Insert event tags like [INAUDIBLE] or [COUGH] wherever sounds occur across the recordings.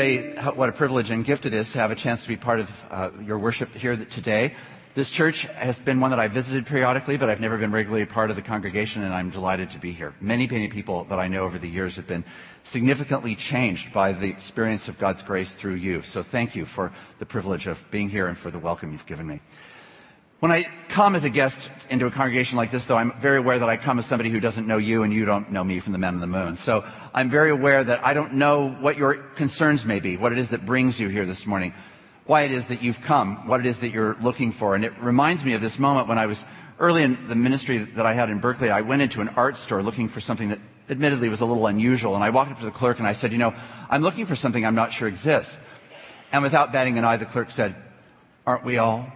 say how, what a privilege and gift it is to have a chance to be part of uh, your worship here today. This church has been one that I've visited periodically, but I've never been regularly part of the congregation, and I'm delighted to be here. Many, many people that I know over the years have been significantly changed by the experience of God's grace through you. So thank you for the privilege of being here and for the welcome you've given me. When I come as a guest into a congregation like this, though, I'm very aware that I come as somebody who doesn't know you and you don't know me from the man on the moon. So I'm very aware that I don't know what your concerns may be, what it is that brings you here this morning, why it is that you've come, what it is that you're looking for. And it reminds me of this moment when I was early in the ministry that I had in Berkeley. I went into an art store looking for something that admittedly was a little unusual. And I walked up to the clerk and I said, you know, I'm looking for something I'm not sure exists. And without batting an eye, the clerk said, aren't we all?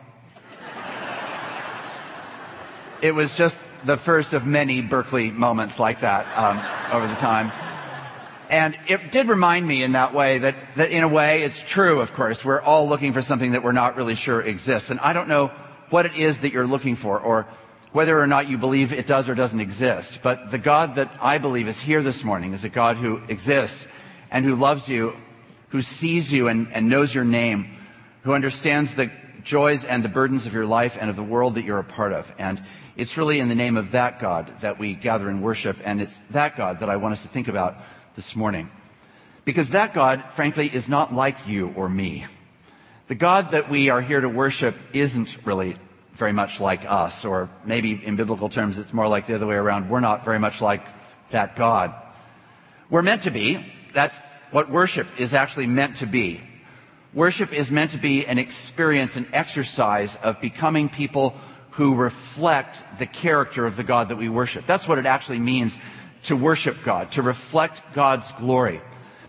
It was just the first of many Berkeley moments like that um, over the time. And it did remind me in that way that, that in a way it's true, of course. We're all looking for something that we're not really sure exists. And I don't know what it is that you're looking for or whether or not you believe it does or doesn't exist. But the God that I believe is here this morning is a God who exists and who loves you, who sees you and, and knows your name, who understands the joys and the burdens of your life and of the world that you're a part of. And it's really in the name of that God that we gather and worship, and it's that God that I want us to think about this morning. Because that God, frankly, is not like you or me. The God that we are here to worship isn't really very much like us, or maybe in biblical terms, it's more like the other way around. We're not very much like that God. We're meant to be. That's what worship is actually meant to be. Worship is meant to be an experience, an exercise of becoming people who reflect the character of the God that we worship. That's what it actually means to worship God, to reflect God's glory.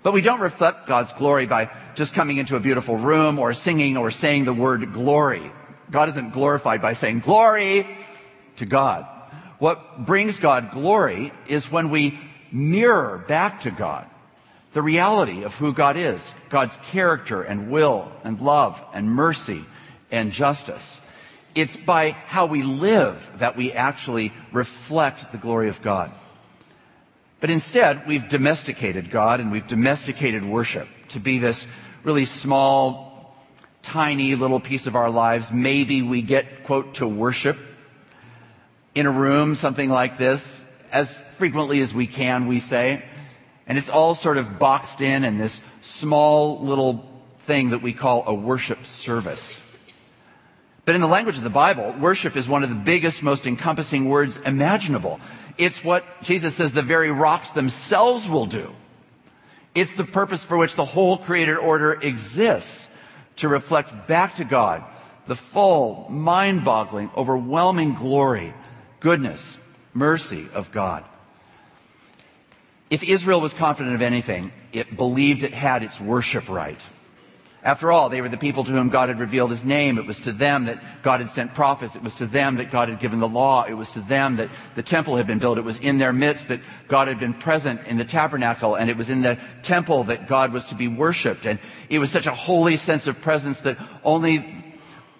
But we don't reflect God's glory by just coming into a beautiful room or singing or saying the word glory. God isn't glorified by saying glory to God. What brings God glory is when we mirror back to God the reality of who God is, God's character and will and love and mercy and justice. It's by how we live that we actually reflect the glory of God. But instead, we've domesticated God and we've domesticated worship to be this really small, tiny little piece of our lives. Maybe we get, quote, to worship in a room, something like this, as frequently as we can, we say. And it's all sort of boxed in in this small little thing that we call a worship service. But in the language of the Bible, worship is one of the biggest, most encompassing words imaginable. It's what Jesus says the very rocks themselves will do. It's the purpose for which the whole created order exists to reflect back to God the full, mind-boggling, overwhelming glory, goodness, mercy of God. If Israel was confident of anything, it believed it had its worship right. After all, they were the people to whom God had revealed his name. It was to them that God had sent prophets. It was to them that God had given the law. It was to them that the temple had been built. It was in their midst that God had been present in the tabernacle. And it was in the temple that God was to be worshiped. And it was such a holy sense of presence that only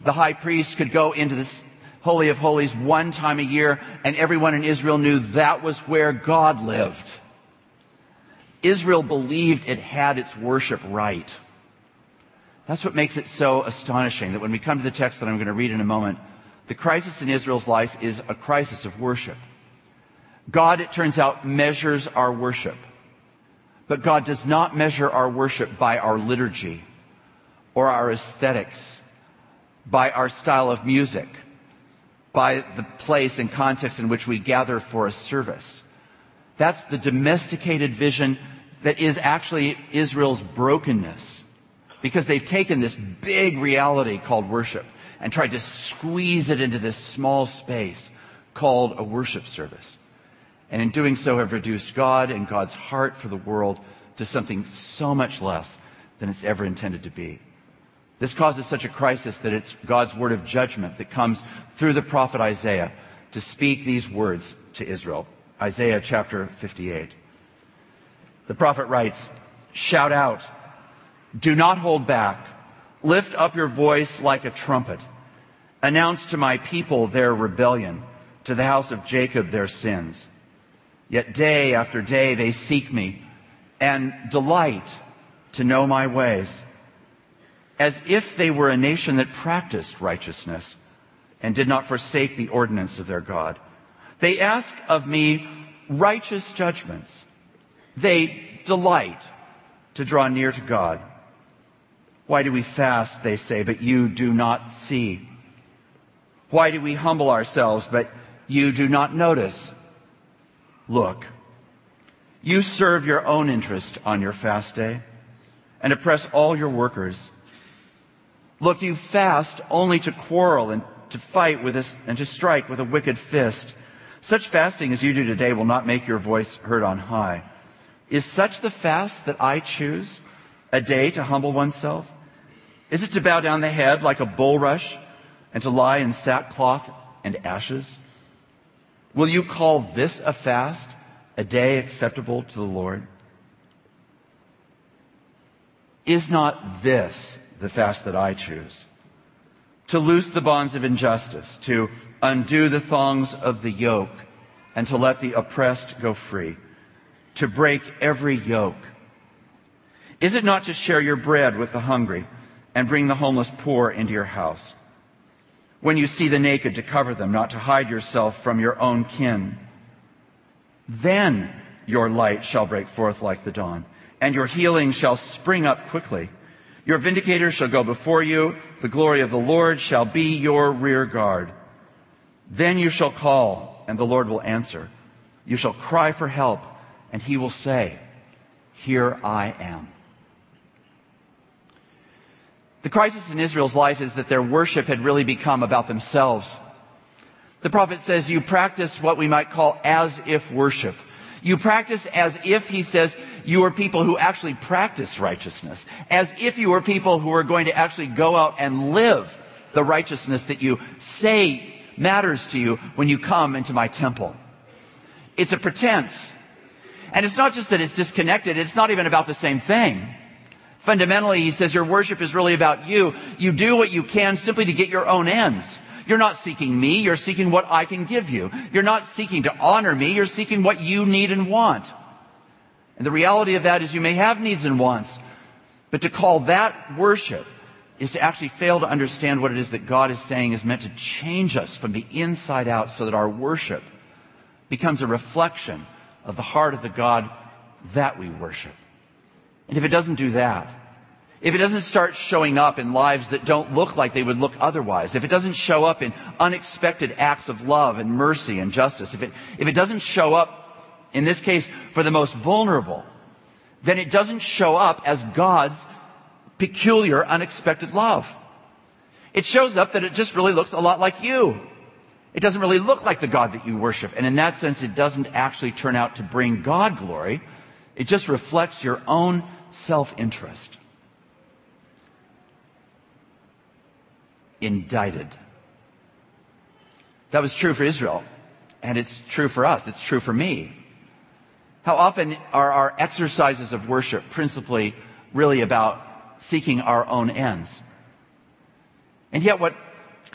the high priest could go into this Holy of Holies one time a year. And everyone in Israel knew that was where God lived. Israel believed it had its worship right. That's what makes it so astonishing that when we come to the text that I'm going to read in a moment, the crisis in Israel's life is a crisis of worship. God, it turns out, measures our worship. But God does not measure our worship by our liturgy or our aesthetics, by our style of music, by the place and context in which we gather for a service. That's the domesticated vision that is actually Israel's brokenness because they've taken this big reality called worship and tried to squeeze it into this small space called a worship service. And in doing so have reduced God and God's heart for the world to something so much less than it's ever intended to be. This causes such a crisis that it's God's word of judgment that comes through the prophet Isaiah to speak these words to Israel. Isaiah chapter 58. The prophet writes, Shout out, do not hold back. Lift up your voice like a trumpet. Announce to my people their rebellion, to the house of Jacob their sins. Yet day after day they seek me and delight, to know my ways, as if they were a nation that practiced righteousness and did not forsake the ordinance of their God. They ask of me righteous judgments. They delight to draw near to God. Why do we fast, they say, but you do not see? Why do we humble ourselves, but you do not notice? Look, you serve your own interest on your fast day and oppress all your workers. Look, you fast only to quarrel and to fight with us and to strike with a wicked fist. Such fasting as you do today will not make your voice heard on high. Is such the fast that I choose? A day to humble oneself? Is it to bow down the head like a bulrush and to lie in sackcloth and ashes? Will you call this a fast, a day acceptable to the Lord? Is not this the fast that I choose? To loose the bonds of injustice, to undo the thongs of the yoke, and to let the oppressed go free, to break every yoke. Is it not to share your bread with the hungry and bring the homeless poor into your house? When you see the naked, to cover them, not to hide yourself from your own kin. Then your light shall break forth like the dawn and your healing shall spring up quickly. Your vindicator shall go before you. The glory of the Lord shall be your rear guard. Then you shall call, and the Lord will answer. You shall cry for help, and he will say, Here I am. The crisis in Israel's life is that their worship had really become about themselves. The prophet says you practice what we might call as if worship. You practice as if, he says, you are people who actually practice righteousness. As if you are people who are going to actually go out and live the righteousness that you say matters to you when you come into my temple. It's a pretense. And it's not just that it's disconnected, it's not even about the same thing. Fundamentally, he says your worship is really about you. You do what you can simply to get your own ends. You're not seeking me, you're seeking what I can give you. You're not seeking to honor me, you're seeking what you need and want. And the reality of that is you may have needs and wants, but to call that worship is to actually fail to understand what it is that God is saying is meant to change us from the inside out so that our worship becomes a reflection of the heart of the God that we worship. And if it doesn't do that, if it doesn't start showing up in lives that don't look like they would look otherwise, if it doesn't show up in unexpected acts of love and mercy and justice, if it, if it doesn't show up, in this case, for the most vulnerable, then it doesn't show up as God's peculiar, unexpected love. It shows up that it just really looks a lot like you. It doesn't really look like the God that you worship. And in that sense, it doesn't actually turn out to bring God glory. It just reflects your own self-interest. indicted. That was true for Israel, and it's true for us. It's true for me. How often are our exercises of worship principally really about seeking our own ends? And yet what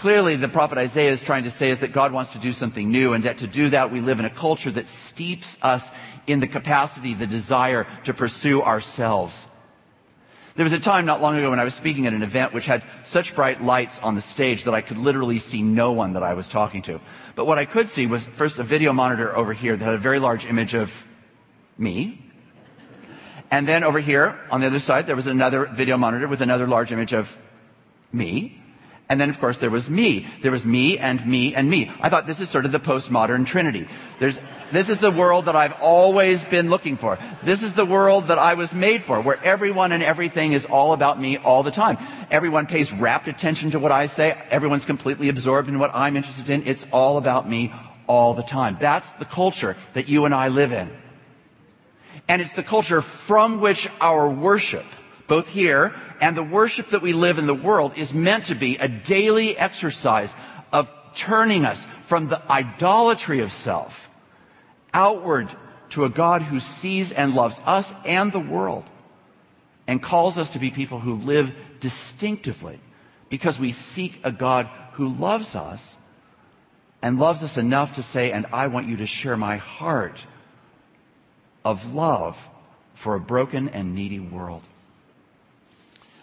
clearly the prophet Isaiah is trying to say is that God wants to do something new and that to do that we live in a culture that steeps us in the capacity, the desire to pursue ourselves there was a time not long ago when I was speaking at an event which had such bright lights on the stage that I could literally see no one that I was talking to. But what I could see was first a video monitor over here that had a very large image of me. And then over here on the other side, there was another video monitor with another large image of me. And then, of course, there was me. There was me and me and me. I thought this is sort of the postmodern trinity. There's, this is the world that I've always been looking for. This is the world that I was made for, where everyone and everything is all about me all the time. Everyone pays rapt attention to what I say. Everyone's completely absorbed in what I'm interested in. It's all about me all the time. That's the culture that you and I live in. And it's the culture from which our worship both here and the worship that we live in the world is meant to be a daily exercise of turning us from the idolatry of self outward to a God who sees and loves us and the world and calls us to be people who live distinctively because we seek a God who loves us and loves us enough to say, and I want you to share my heart of love for a broken and needy world.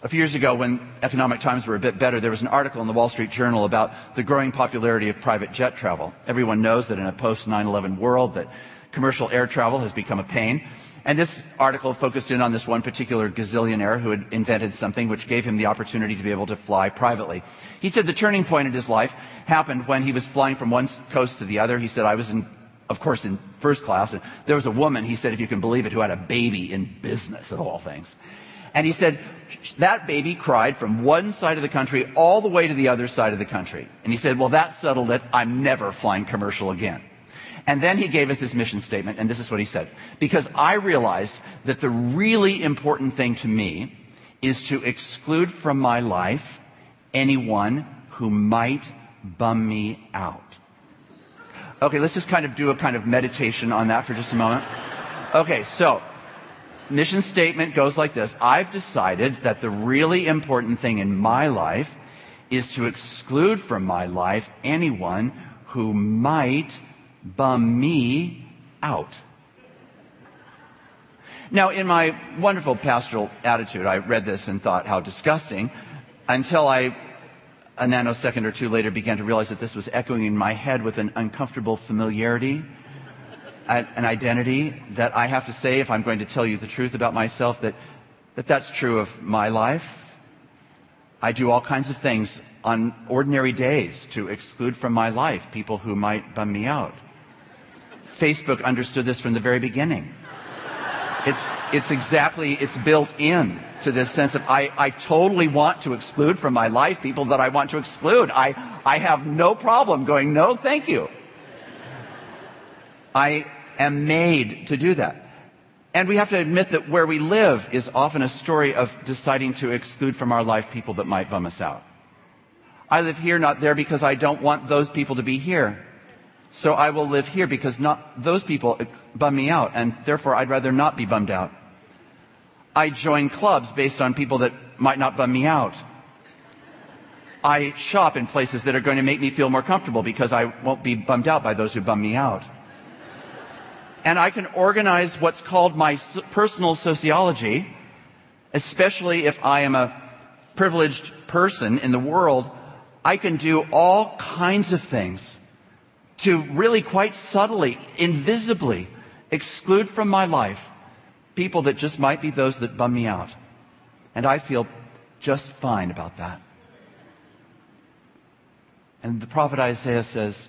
A few years ago, when economic times were a bit better, there was an article in the Wall Street Journal about the growing popularity of private jet travel. Everyone knows that in a post 9-11 world that commercial air travel has become a pain. And this article focused in on this one particular gazillionaire who had invented something which gave him the opportunity to be able to fly privately. He said the turning point in his life happened when he was flying from one coast to the other. He said, I was in, of course, in first class. And there was a woman, he said, if you can believe it, who had a baby in business of all things. And he said, that baby cried from one side of the country all the way to the other side of the country. And he said, well, that settled it. I'm never flying commercial again. And then he gave us his mission statement, and this is what he said. Because I realized that the really important thing to me is to exclude from my life anyone who might bum me out. Okay, let's just kind of do a kind of meditation on that for just a moment. Okay, so mission statement goes like this. I've decided that the really important thing in my life is to exclude from my life anyone who might bum me out. Now, in my wonderful pastoral attitude, I read this and thought how disgusting until I, a nanosecond or two later, began to realize that this was echoing in my head with an uncomfortable familiarity an identity that I have to say, if I'm going to tell you the truth about myself, that, that that's true of my life. I do all kinds of things on ordinary days to exclude from my life people who might bum me out. Facebook understood this from the very beginning. It's, it's exactly, it's built in to this sense of I, I totally want to exclude from my life people that I want to exclude. I, I have no problem going, no, thank you. I am made to do that. And we have to admit that where we live is often a story of deciding to exclude from our life people that might bum us out. I live here, not there, because I don't want those people to be here. So I will live here because not those people bum me out, and therefore I'd rather not be bummed out. I join clubs based on people that might not bum me out. I shop in places that are going to make me feel more comfortable because I won't be bummed out by those who bum me out and I can organize what's called my personal sociology, especially if I am a privileged person in the world, I can do all kinds of things to really quite subtly, invisibly exclude from my life people that just might be those that bum me out. And I feel just fine about that. And the prophet Isaiah says,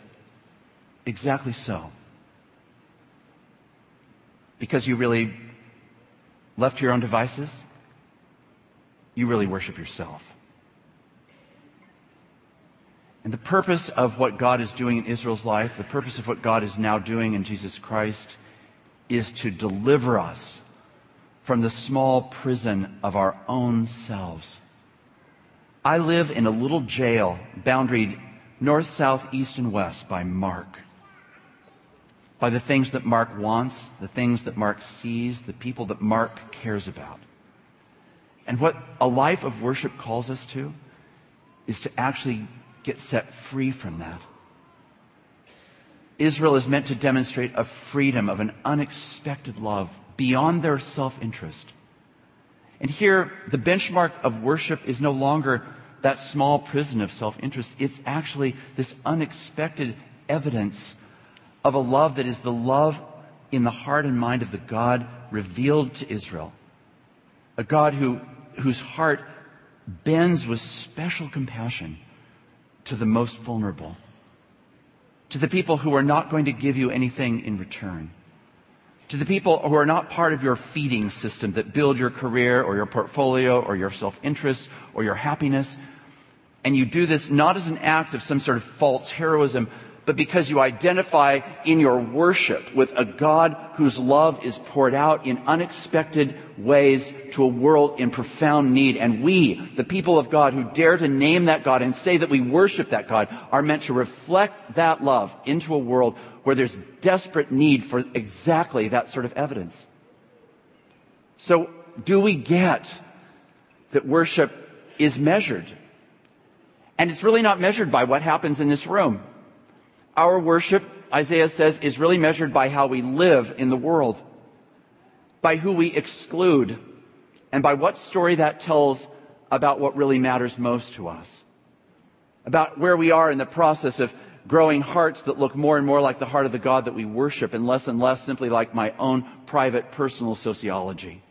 exactly so because you really left your own devices? You really worship yourself. And the purpose of what God is doing in Israel's life, the purpose of what God is now doing in Jesus Christ, is to deliver us from the small prison of our own selves. I live in a little jail boundaried north, south, east, and west by Mark by the things that Mark wants, the things that Mark sees, the people that Mark cares about. And what a life of worship calls us to is to actually get set free from that. Israel is meant to demonstrate a freedom of an unexpected love beyond their self-interest. And here, the benchmark of worship is no longer that small prison of self-interest. It's actually this unexpected evidence of a love that is the love in the heart and mind of the God revealed to Israel. A God who, whose heart bends with special compassion to the most vulnerable, to the people who are not going to give you anything in return, to the people who are not part of your feeding system that build your career or your portfolio or your self-interest or your happiness. And you do this not as an act of some sort of false heroism, but because you identify in your worship with a God whose love is poured out in unexpected ways to a world in profound need. And we, the people of God who dare to name that God and say that we worship that God, are meant to reflect that love into a world where there's desperate need for exactly that sort of evidence. So do we get that worship is measured? And it's really not measured by what happens in this room. Our worship, Isaiah says, is really measured by how we live in the world, by who we exclude, and by what story that tells about what really matters most to us, about where we are in the process of growing hearts that look more and more like the heart of the God that we worship and less and less simply like my own private personal sociology?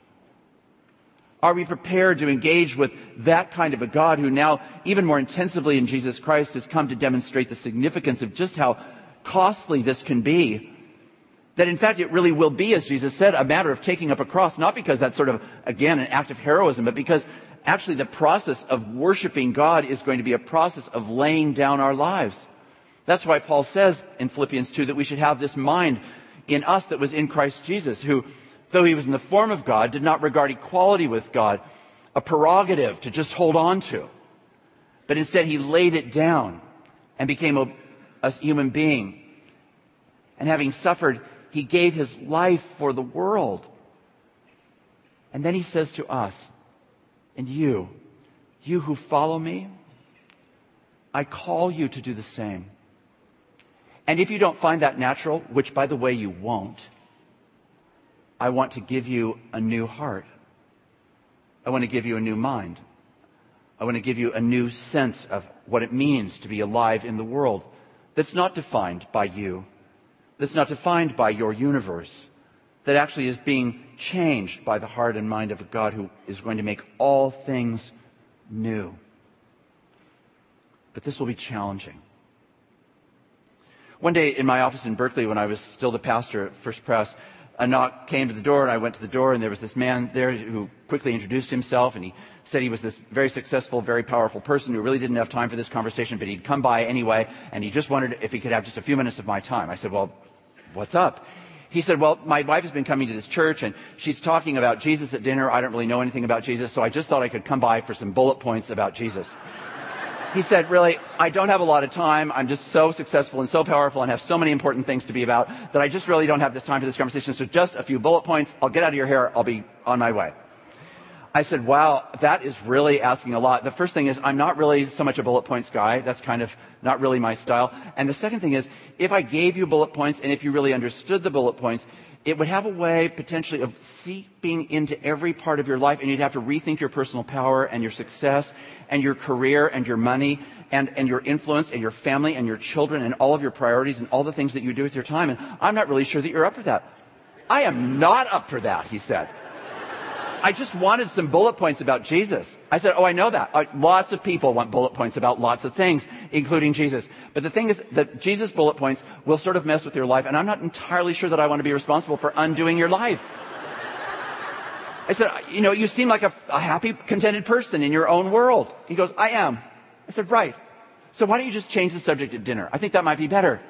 Are we prepared to engage with that kind of a God who now, even more intensively in Jesus Christ, has come to demonstrate the significance of just how costly this can be? That in fact it really will be, as Jesus said, a matter of taking up a cross, not because that's sort of, again, an act of heroism, but because actually the process of worshiping God is going to be a process of laying down our lives. That's why Paul says in Philippians 2 that we should have this mind in us that was in Christ Jesus, who though he was in the form of God, did not regard equality with God a prerogative to just hold on to. But instead, he laid it down and became a, a human being. And having suffered, he gave his life for the world. And then he says to us, and you, you who follow me, I call you to do the same. And if you don't find that natural, which by the way you won't, I want to give you a new heart. I want to give you a new mind. I want to give you a new sense of what it means to be alive in the world that's not defined by you, that's not defined by your universe, that actually is being changed by the heart and mind of a God who is going to make all things new. But this will be challenging. One day in my office in Berkeley, when I was still the pastor at First Pres, a knock came to the door and I went to the door and there was this man there who quickly introduced himself and he said he was this very successful, very powerful person who really didn't have time for this conversation, but he'd come by anyway and he just wondered if he could have just a few minutes of my time. I said, well, what's up? He said, well, my wife has been coming to this church and she's talking about Jesus at dinner. I don't really know anything about Jesus, so I just thought I could come by for some bullet points about Jesus he said, really, I don't have a lot of time. I'm just so successful and so powerful and have so many important things to be about that I just really don't have this time for this conversation. So just a few bullet points. I'll get out of your hair. I'll be on my way. I said, wow, that is really asking a lot. The first thing is, I'm not really so much a bullet points guy. That's kind of not really my style. And the second thing is, if I gave you bullet points and if you really understood the bullet points, it would have a way potentially of seeping into every part of your life and you'd have to rethink your personal power and your success and your career and your money and, and your influence and your family and your children and all of your priorities and all the things that you do with your time. And I'm not really sure that you're up for that. I am not up for that, he said. I just wanted some bullet points about Jesus. I said, oh, I know that. Uh, lots of people want bullet points about lots of things, including Jesus. But the thing is that Jesus bullet points will sort of mess with your life, and I'm not entirely sure that I want to be responsible for undoing your life. I said, you know, you seem like a, a happy, contented person in your own world. He goes, I am. I said, right. So why don't you just change the subject at dinner? I think that might be better.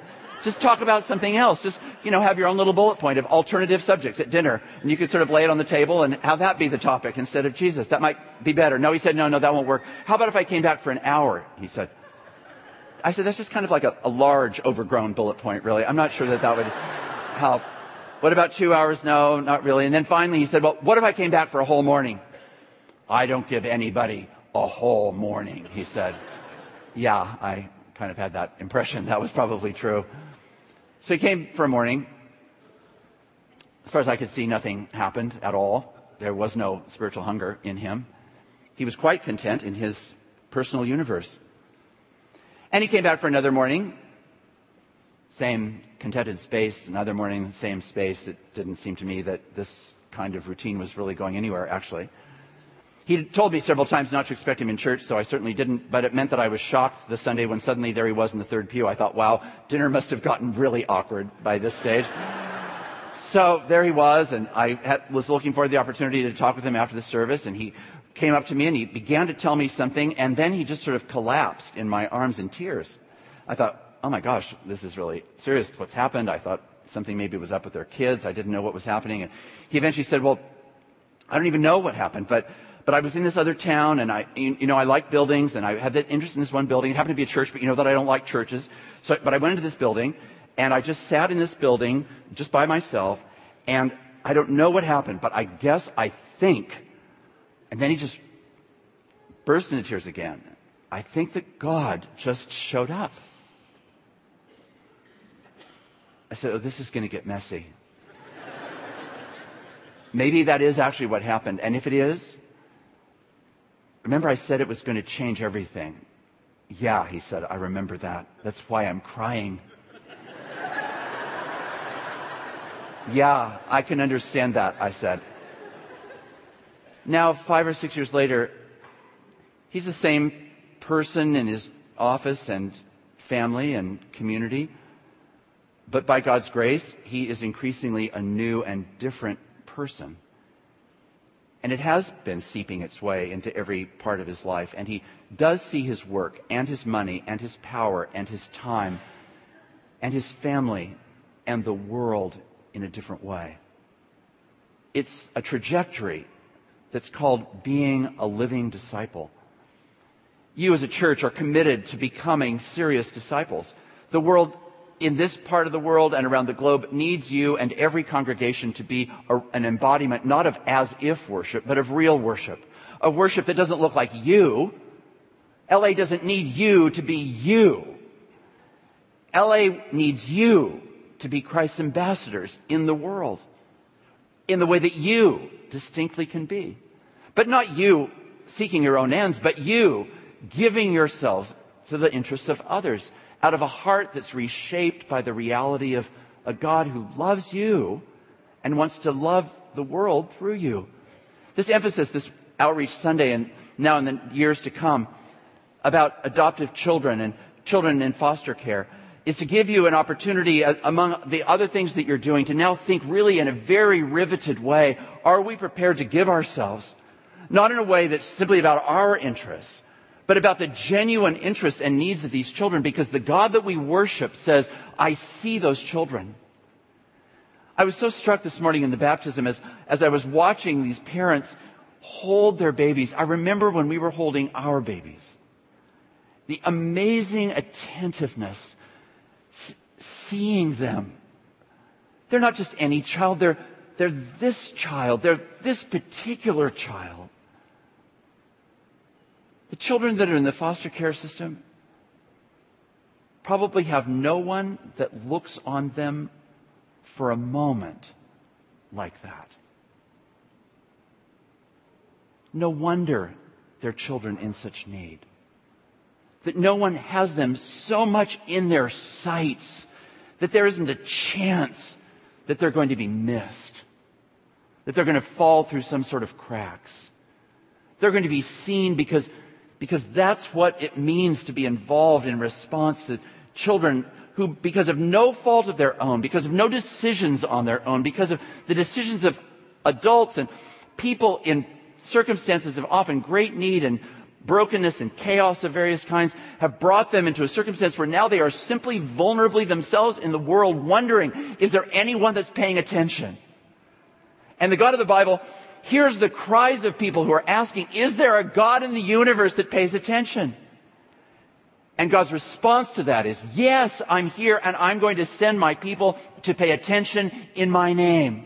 Just talk about something else. Just, you know, have your own little bullet point of alternative subjects at dinner. And you could sort of lay it on the table and have that be the topic instead of Jesus. That might be better. No, he said, no, no, that won't work. How about if I came back for an hour? He said. I said, that's just kind of like a, a large overgrown bullet point, really. I'm not sure that that would help. What about two hours? No, not really. And then finally he said, well, what if I came back for a whole morning? I don't give anybody a whole morning, he said. Yeah, I kind of had that impression. That was probably true. So he came for a morning. As far as I could see, nothing happened at all. There was no spiritual hunger in him. He was quite content in his personal universe. And he came back for another morning. Same contented space, another morning, same space. It didn't seem to me that this kind of routine was really going anywhere, actually. He told me several times not to expect him in church, so I certainly didn't, but it meant that I was shocked the Sunday when suddenly there he was in the third pew. I thought, wow, dinner must have gotten really awkward by this stage. [LAUGHS] so there he was, and I had, was looking for the opportunity to talk with him after the service, and he came up to me and he began to tell me something, and then he just sort of collapsed in my arms in tears. I thought, oh my gosh, this is really serious. What's happened? I thought something maybe was up with their kids. I didn't know what was happening. And he eventually said, well, I don't even know what happened, but but I was in this other town and I, you know, I like buildings and I had that interest in this one building. It happened to be a church, but you know that I don't like churches. So, but I went into this building and I just sat in this building just by myself and I don't know what happened, but I guess I think, and then he just burst into tears again. I think that God just showed up. I said, oh, this is going to get messy. [LAUGHS] Maybe that is actually what happened. And if it is, remember I said it was going to change everything. Yeah, he said, I remember that. That's why I'm crying. yeah, I can understand that, I said. Now, five or six years later, he's the same person in his office and family and community. But by God's grace, he is increasingly a new and different person. And it has been seeping its way into every part of his life. And he does see his work and his money and his power and his time and his family and the world in a different way. It's a trajectory that's called being a living disciple. You as a church are committed to becoming serious disciples. The world in this part of the world and around the globe needs you and every congregation to be a, an embodiment not of as if worship, but of real worship. Of worship that doesn't look like you. LA doesn't need you to be you. LA needs you to be Christ's ambassadors in the world in the way that you distinctly can be. But not you seeking your own ends, but you giving yourselves to the interests of others out of a heart that's reshaped by the reality of a God who loves you and wants to love the world through you. This emphasis, this outreach Sunday and now in the years to come about adoptive children and children in foster care is to give you an opportunity uh, among the other things that you're doing to now think really in a very riveted way. Are we prepared to give ourselves? Not in a way that's simply about our interests, but about the genuine interests and needs of these children because the God that we worship says, I see those children. I was so struck this morning in the baptism as, as I was watching these parents hold their babies. I remember when we were holding our babies. The amazing attentiveness, seeing them. They're not just any child, they're, they're this child, they're this particular child. The children that are in the foster care system probably have no one that looks on them for a moment like that. No wonder they're children in such need. That no one has them so much in their sights that there isn't a chance that they're going to be missed. That they're going to fall through some sort of cracks. They're going to be seen because because that's what it means to be involved in response to children who, because of no fault of their own, because of no decisions on their own, because of the decisions of adults and people in circumstances of often great need and brokenness and chaos of various kinds have brought them into a circumstance where now they are simply vulnerably themselves in the world wondering, is there anyone that's paying attention? And the God of the Bible hears the cries of people who are asking, is there a God in the universe that pays attention? And God's response to that is, yes, I'm here and I'm going to send my people to pay attention in my name.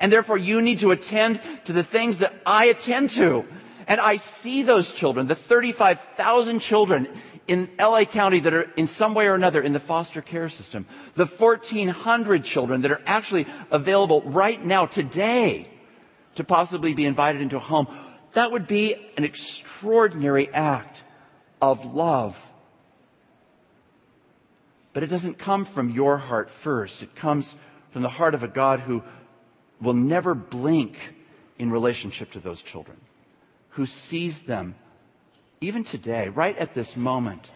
And therefore you need to attend to the things that I attend to. And I see those children, the 35,000 children in LA County that are in some way or another in the foster care system, the 1,400 children that are actually available right now today to possibly be invited into a home, that would be an extraordinary act of love. But it doesn't come from your heart first. It comes from the heart of a God who will never blink in relationship to those children, who sees them even today, right at this moment.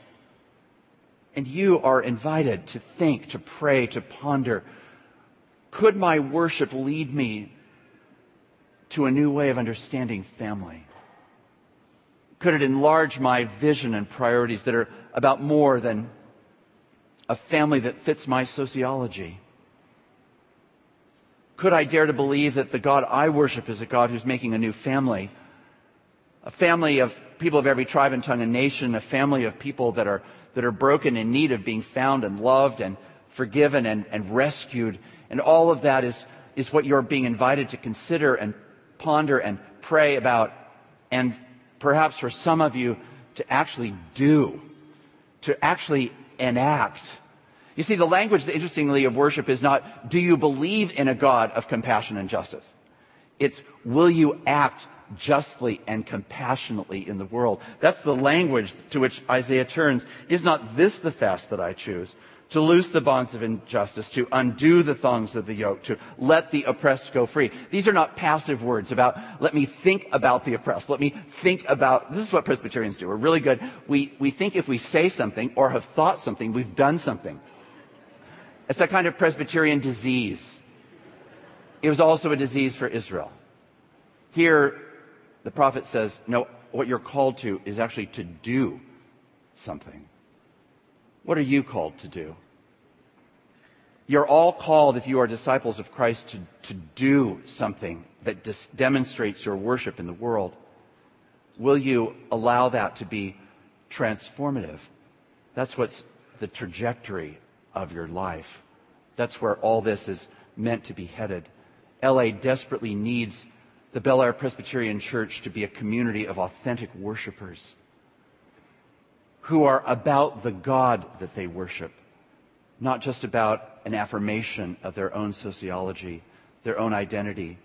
And you are invited to think, to pray, to ponder. Could my worship lead me to a new way of understanding family? Could it enlarge my vision and priorities that are about more than a family that fits my sociology? Could I dare to believe that the God I worship is a God who's making a new family? A family of people of every tribe and tongue and nation, a family of people that are, that are broken in need of being found and loved and forgiven and, and rescued. And all of that is, is what you're being invited to consider and ponder and pray about, and perhaps for some of you to actually do, to actually enact. You see, the language, interestingly, of worship is not, do you believe in a God of compassion and justice? It's, will you act justly and compassionately in the world. That's the language to which Isaiah turns. Is not this the fast that I choose? To loose the bonds of injustice, to undo the thongs of the yoke, to let the oppressed go free. These are not passive words about, let me think about the oppressed. Let me think about, this is what Presbyterians do. We're really good. We, we think if we say something or have thought something, we've done something. It's a kind of Presbyterian disease. It was also a disease for Israel. Here, the prophet says, no, what you're called to is actually to do something. What are you called to do? You're all called, if you are disciples of Christ, to, to do something that dis- demonstrates your worship in the world. Will you allow that to be transformative? That's what's the trajectory of your life. That's where all this is meant to be headed. LA desperately needs the Bel Air Presbyterian Church to be a community of authentic worshipers who are about the God that they worship, not just about an affirmation of their own sociology, their own identity,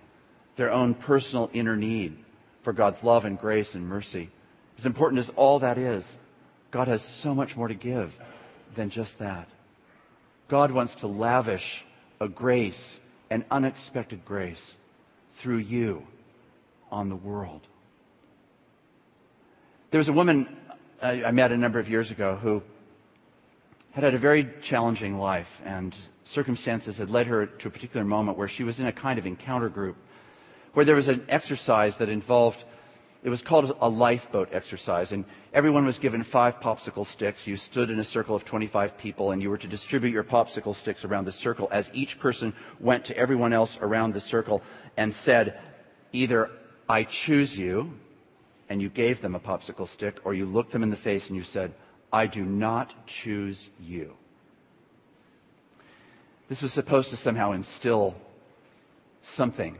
their own personal inner need for God's love and grace and mercy. As important as all that is, God has so much more to give than just that. God wants to lavish a grace, an unexpected grace, through you on the world. There was a woman I met a number of years ago who had had a very challenging life, and circumstances had led her to a particular moment where she was in a kind of encounter group where there was an exercise that involved it was called a lifeboat exercise, and everyone was given five popsicle sticks. You stood in a circle of 25 people, and you were to distribute your popsicle sticks around the circle as each person went to everyone else around the circle and said, either I choose you, and you gave them a popsicle stick, or you looked them in the face and you said, I do not choose you. This was supposed to somehow instill something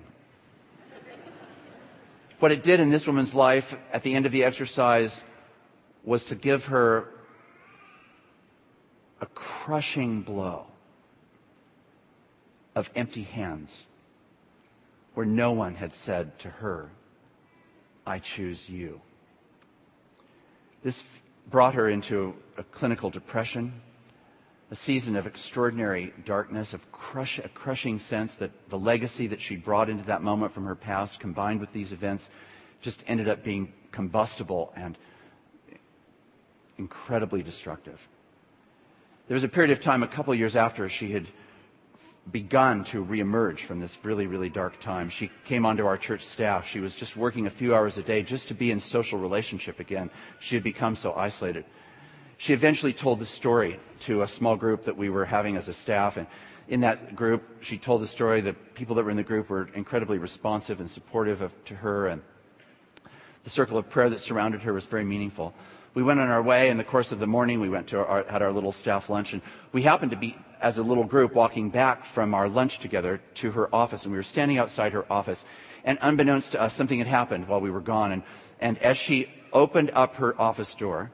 what it did in this woman's life at the end of the exercise was to give her a crushing blow of empty hands where no one had said to her, I choose you. This brought her into a clinical depression a season of extraordinary darkness, of crush, a crushing sense that the legacy that she brought into that moment from her past, combined with these events, just ended up being combustible and incredibly destructive. There was a period of time, a couple years after she had begun to reemerge from this really, really dark time. She came onto our church staff. She was just working a few hours a day just to be in social relationship again. She had become so isolated she eventually told the story to a small group that we were having as a staff. And in that group, she told the story. The people that were in the group were incredibly responsive and supportive of, to her. And the circle of prayer that surrounded her was very meaningful. We went on our way in the course of the morning. We went to our, had our little staff lunch and we happened to be, as a little group, walking back from our lunch together to her office. And we were standing outside her office. And unbeknownst to us, something had happened while we were gone. And, and as she opened up her office door,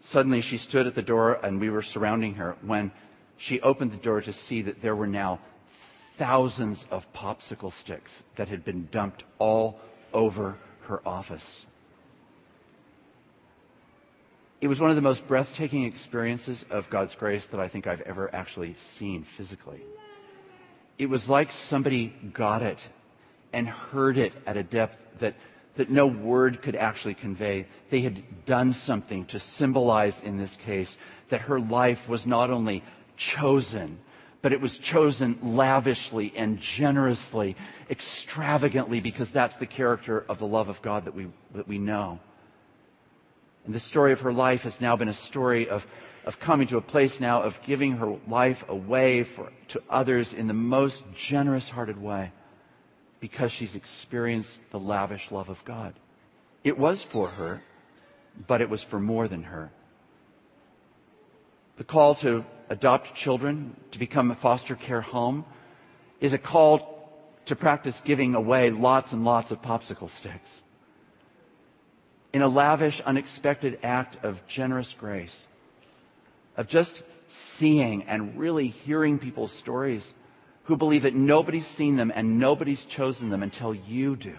Suddenly she stood at the door and we were surrounding her when she opened the door to see that there were now thousands of popsicle sticks that had been dumped all over her office. It was one of the most breathtaking experiences of God's grace that I think I've ever actually seen physically. It was like somebody got it and heard it at a depth that that no word could actually convey. They had done something to symbolize in this case that her life was not only chosen, but it was chosen lavishly and generously, extravagantly, because that's the character of the love of God that we, that we know. And the story of her life has now been a story of, of coming to a place now of giving her life away for, to others in the most generous hearted way because she's experienced the lavish love of God. It was for her, but it was for more than her. The call to adopt children, to become a foster care home, is a call to practice giving away lots and lots of popsicle sticks. In a lavish, unexpected act of generous grace, of just seeing and really hearing people's stories who believe that nobody's seen them and nobody's chosen them until you do.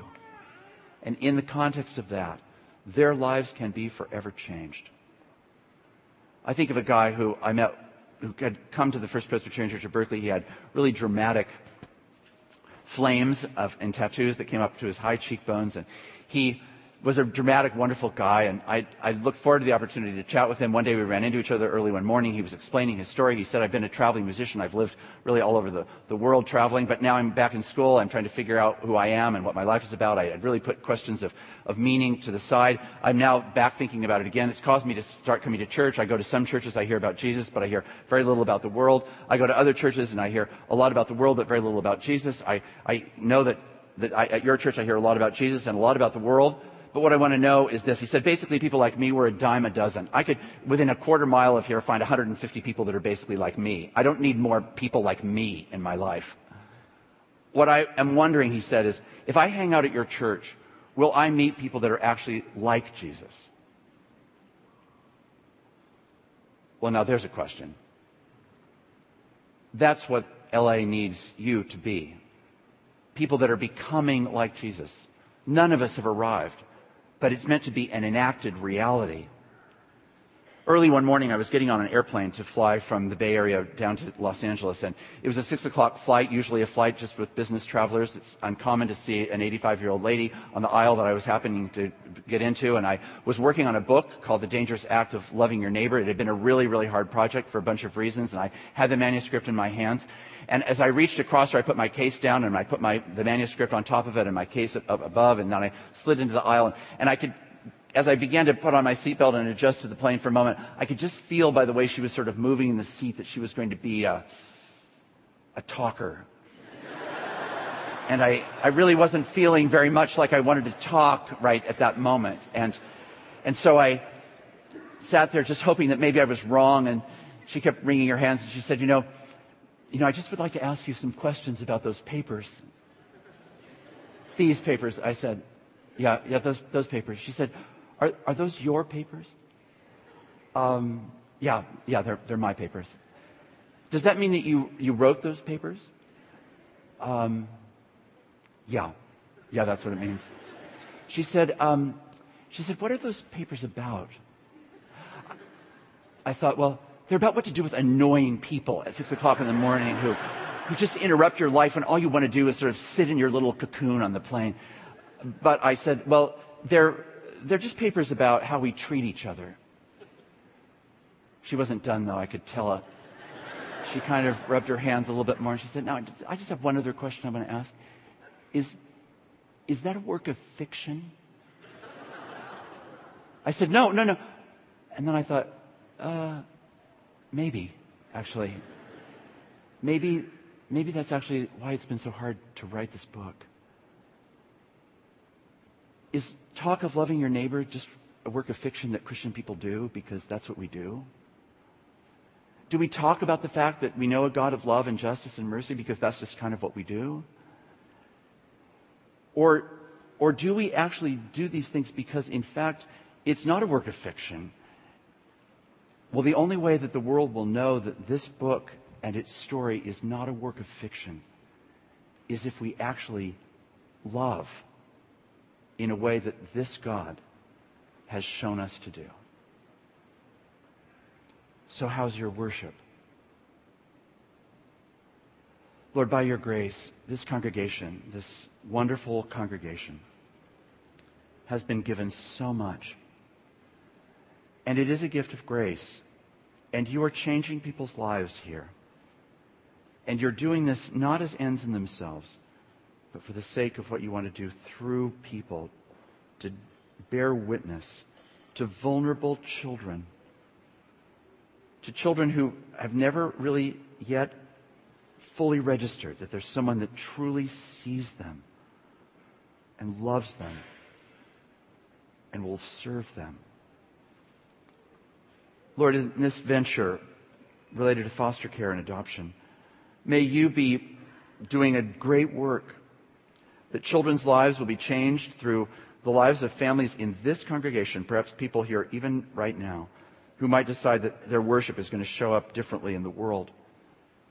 And in the context of that, their lives can be forever changed. I think of a guy who I met who had come to the First Presbyterian Church of Berkeley. He had really dramatic flames of, and tattoos that came up to his high cheekbones. And he was a dramatic, wonderful guy, and I, I looked forward to the opportunity to chat with him. One day we ran into each other early one morning. He was explaining his story. He said, I've been a traveling musician. I've lived really all over the, the world traveling, but now I'm back in school. I'm trying to figure out who I am and what my life is about. I had really put questions of, of meaning to the side. I'm now back thinking about it again. It's caused me to start coming to church. I go to some churches, I hear about Jesus, but I hear very little about the world. I go to other churches and I hear a lot about the world, but very little about Jesus. I, I know that, that I, at your church I hear a lot about Jesus and a lot about the world but what I want to know is this. He said, basically, people like me were a dime a dozen. I could, within a quarter mile of here, find 150 people that are basically like me. I don't need more people like me in my life. What I am wondering, he said, is if I hang out at your church, will I meet people that are actually like Jesus? Well, now there's a question. That's what LA needs you to be. People that are becoming like Jesus. None of us have arrived but it's meant to be an enacted reality. Early one morning, I was getting on an airplane to fly from the Bay Area down to Los Angeles, and it was a six o'clock flight, usually a flight just with business travelers. It's uncommon to see an 85 year old lady on the aisle that I was happening to get into, and I was working on a book called The Dangerous Act of Loving Your Neighbor. It had been a really, really hard project for a bunch of reasons, and I had the manuscript in my hands. And as I reached across her, I put my case down and I put my, the manuscript on top of it and my case up above, and then I slid into the aisle. And I could, as I began to put on my seatbelt and adjust to the plane for a moment, I could just feel by the way she was sort of moving in the seat that she was going to be a, a talker. and I, I really wasn't feeling very much like I wanted to talk right at that moment. And, and so I sat there just hoping that maybe I was wrong. And she kept wringing her hands and she said, you know, you know, I just would like to ask you some questions about those papers. These papers, I said. Yeah, yeah, those, those papers. She said, are, are those your papers? Um, yeah, yeah, they're, they're my papers. Does that mean that you, you wrote those papers? Um, yeah, yeah, that's what it means. She said, um, she said, what are those papers about? I thought, well, they're about what to do with annoying people at six o'clock in the morning who, who just interrupt your life when all you want to do is sort of sit in your little cocoon on the plane. But I said, well, they're, they're just papers about how we treat each other. She wasn't done though, I could tell her. She kind of rubbed her hands a little bit more and she said, now, I just have one other question I want to ask. Is, is that a work of fiction? I said, no, no, no. And then I thought, uh, Maybe, actually. Maybe, maybe that's actually why it's been so hard to write this book. Is talk of loving your neighbor just a work of fiction that Christian people do because that's what we do? Do we talk about the fact that we know a God of love and justice and mercy because that's just kind of what we do? Or, or do we actually do these things because, in fact, it's not a work of fiction? Well, the only way that the world will know that this book and its story is not a work of fiction is if we actually love in a way that this God has shown us to do. So, how's your worship? Lord, by your grace, this congregation, this wonderful congregation, has been given so much. And it is a gift of grace. And you are changing people's lives here. And you're doing this not as ends in themselves, but for the sake of what you want to do through people to bear witness to vulnerable children, to children who have never really yet fully registered that there's someone that truly sees them and loves them and will serve them. Lord, in this venture related to foster care and adoption, may you be doing a great work that children's lives will be changed through the lives of families in this congregation, perhaps people here even right now, who might decide that their worship is going to show up differently in the world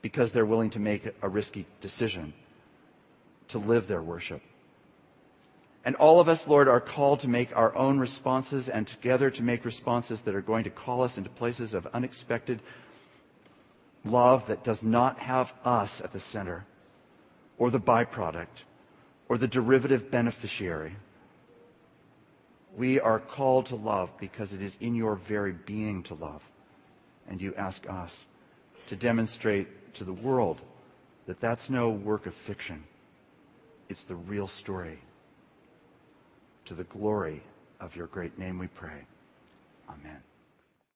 because they're willing to make a risky decision to live their worship. And all of us, Lord, are called to make our own responses and together to make responses that are going to call us into places of unexpected love that does not have us at the center or the byproduct or the derivative beneficiary. We are called to love because it is in your very being to love. And you ask us to demonstrate to the world that that's no work of fiction. It's the real story. To the glory of your great name we pray. Amen.